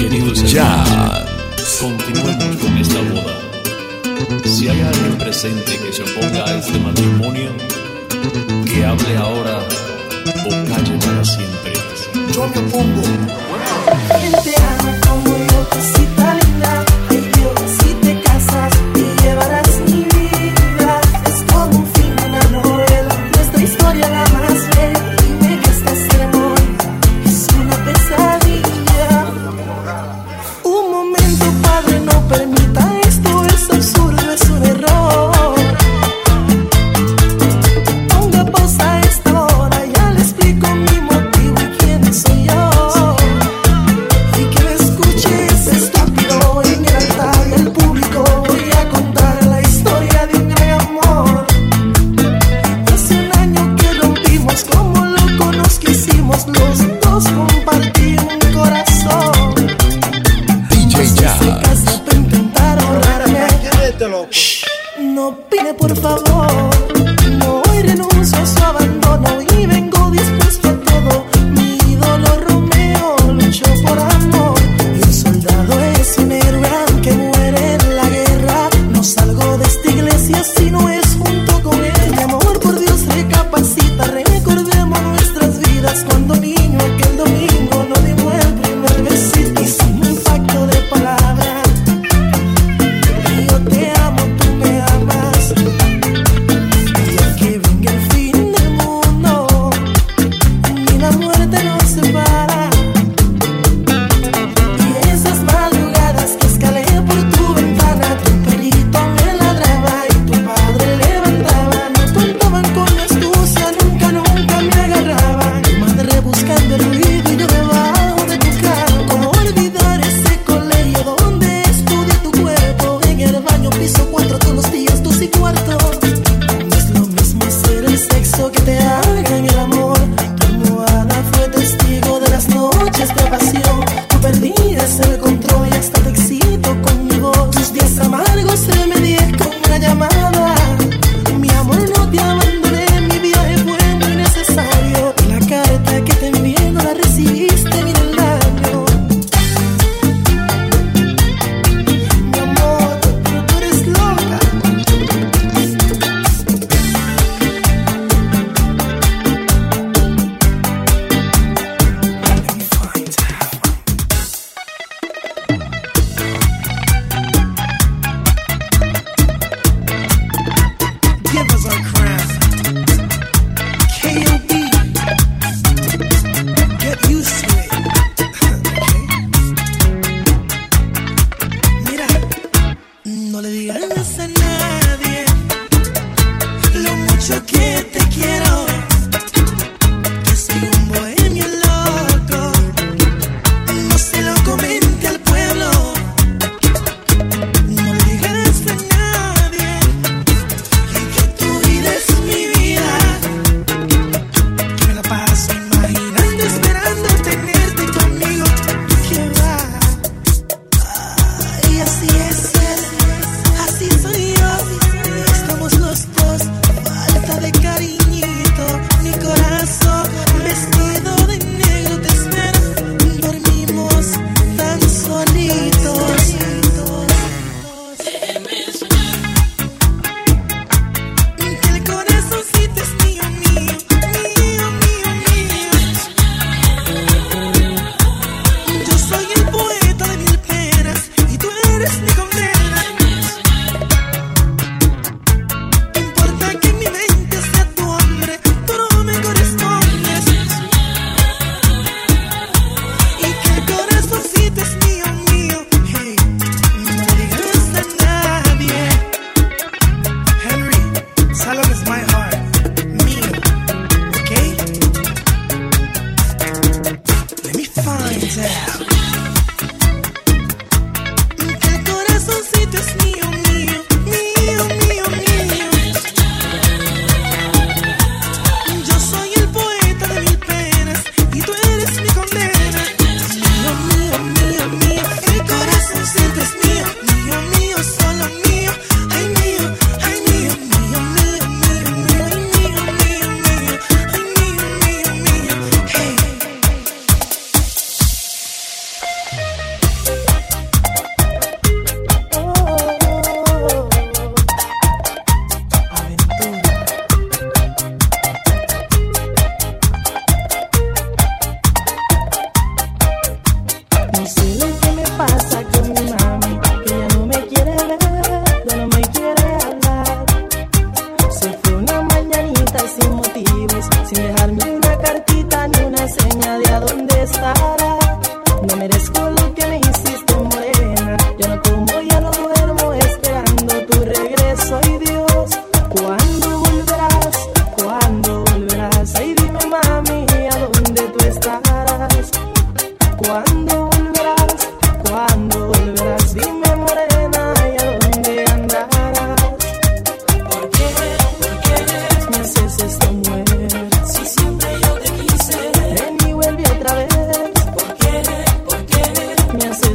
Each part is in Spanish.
Bienvenidos ya. Continuemos con esta boda. Si hay alguien presente que se oponga a este matrimonio, que hable ahora o calle para siempre. Yo me opongo. Gente, ama como yo,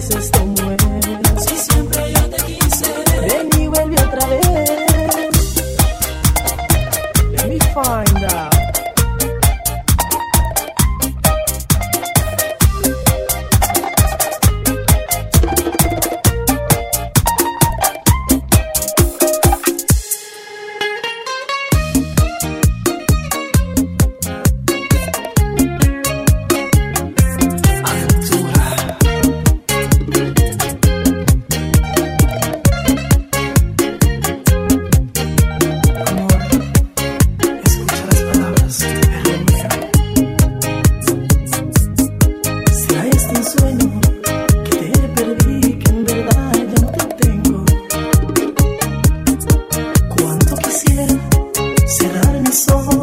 Texas. Cerrar mis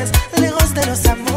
y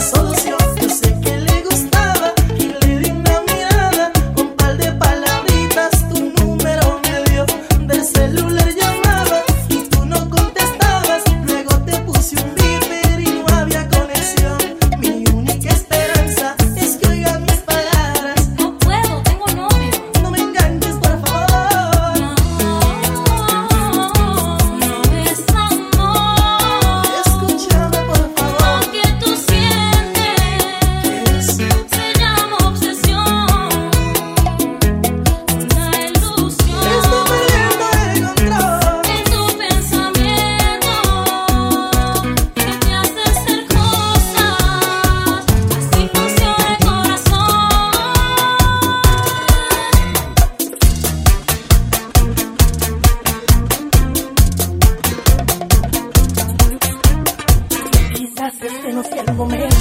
solução. De la gente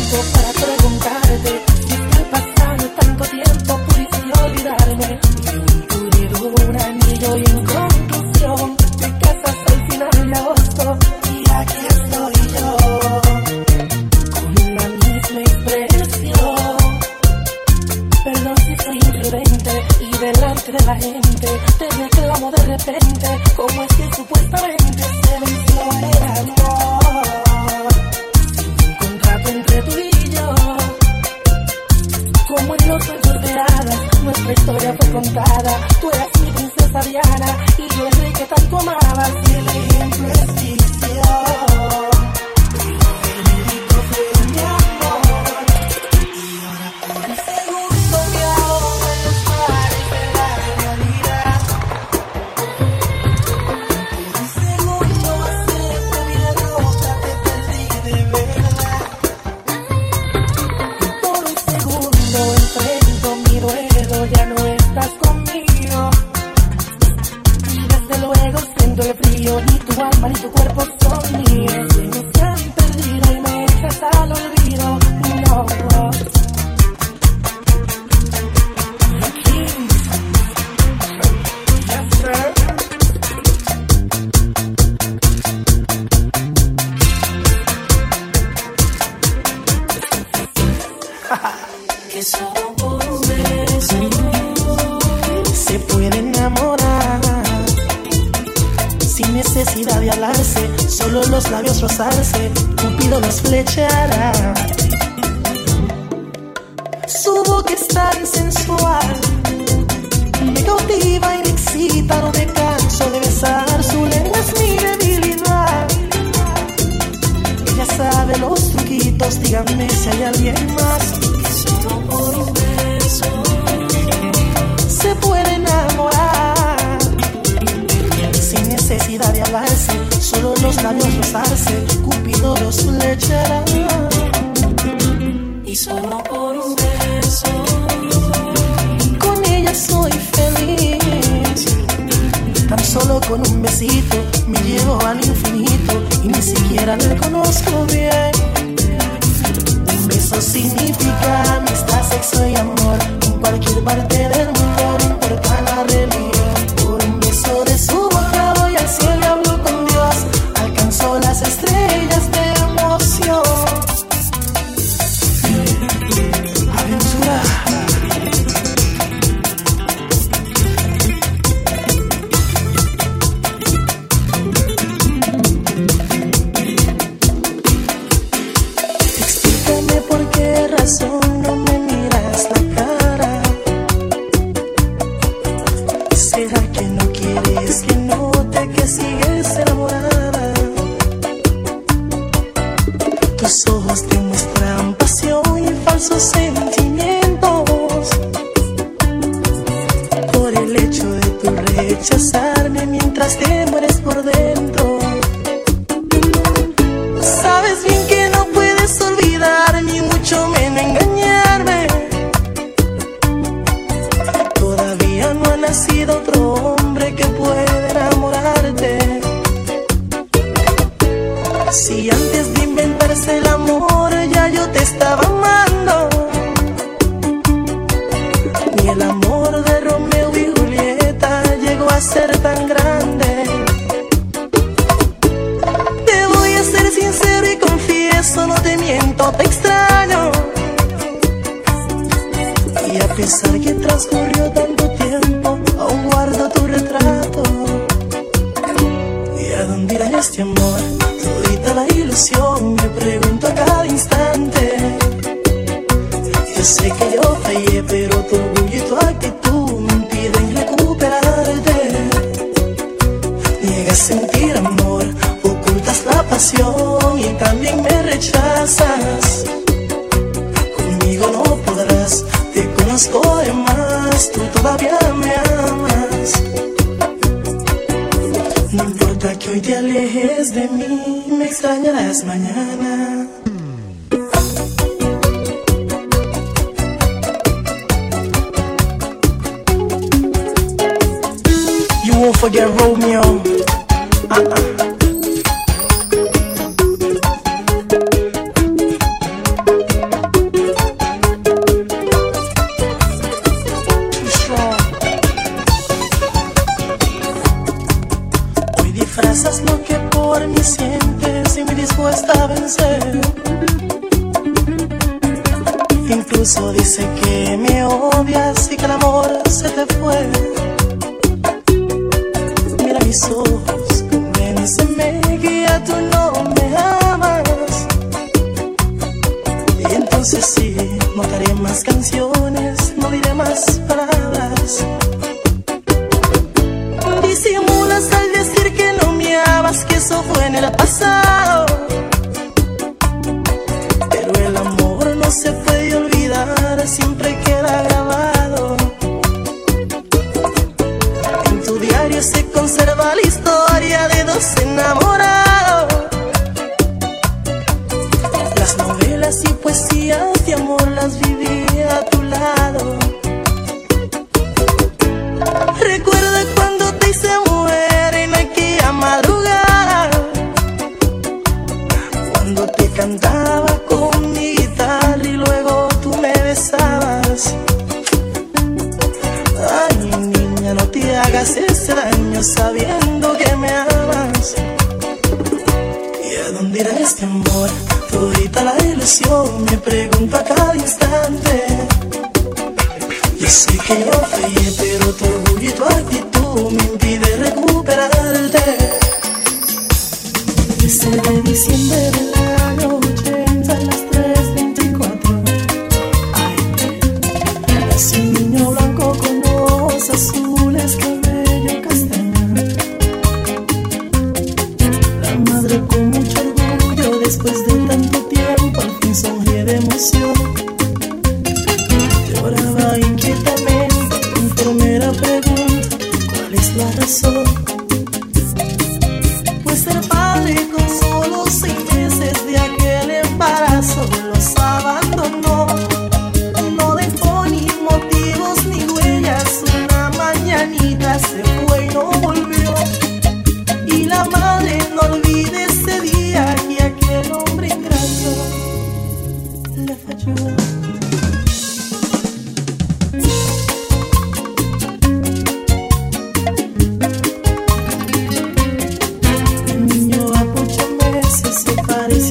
necesidad de hablarse, solo los labios rozarse, Cupido los flechará. Su boca es tan sensual, me cautiva y me excita, no me canso de besar, su lengua es mi debilidad. Ella sabe los truquitos, díganme si hay alguien más. Que por un beso se puede enamorar necesidad de hablarse, solo los labios rozarse, Cupido de su lechera. Y solo por un beso, con ella soy feliz. Tan solo con un besito me llevo al infinito y ni siquiera le conozco bien. Un beso significa amistad, sexo y amor en cualquier parte del mundo. rechazarme mientras te este amor, todita la ilusión, me pregunto a cada instante. Yo sé que yo fallé, pero tú extraña las mañanas. Soy tu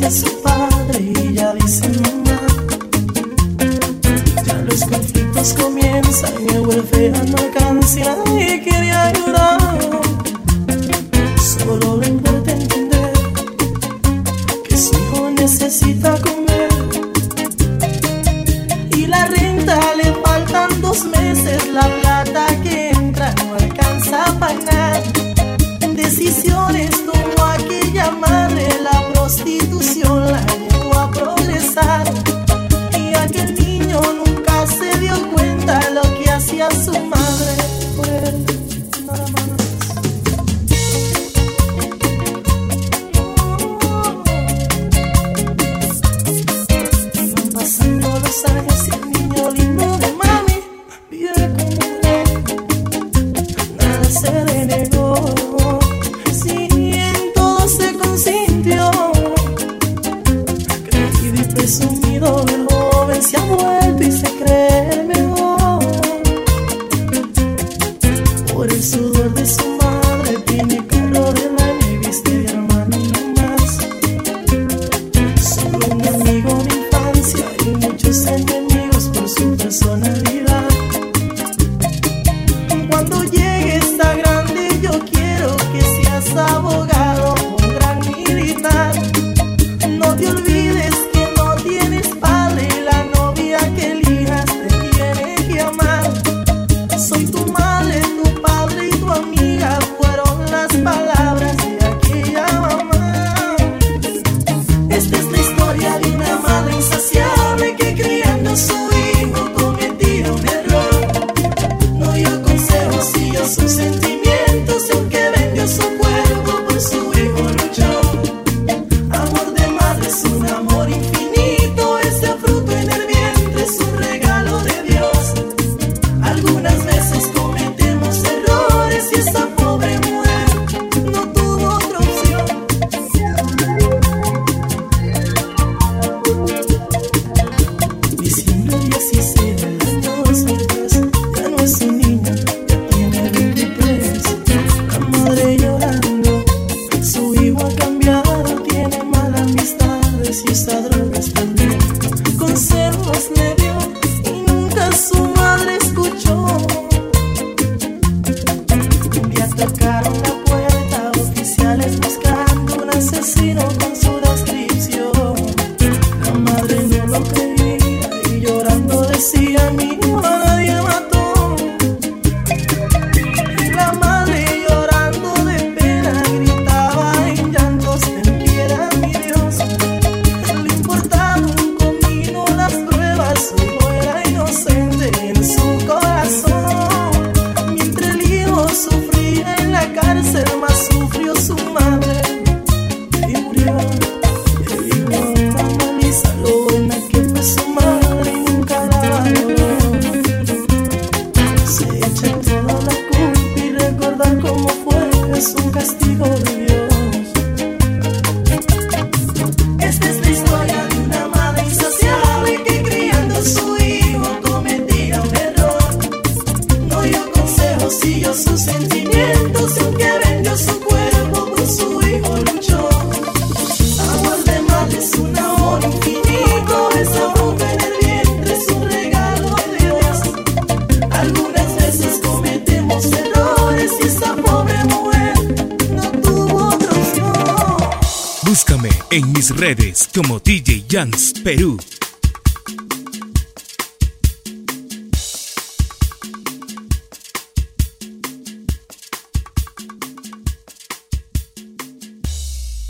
madre, tu padre y tu amiga, fueron las palabras de aquella sus ladrones Echarte la culpa y recordar cómo fue es un castigo de Dios. en mis redes como DJ Jans Perú.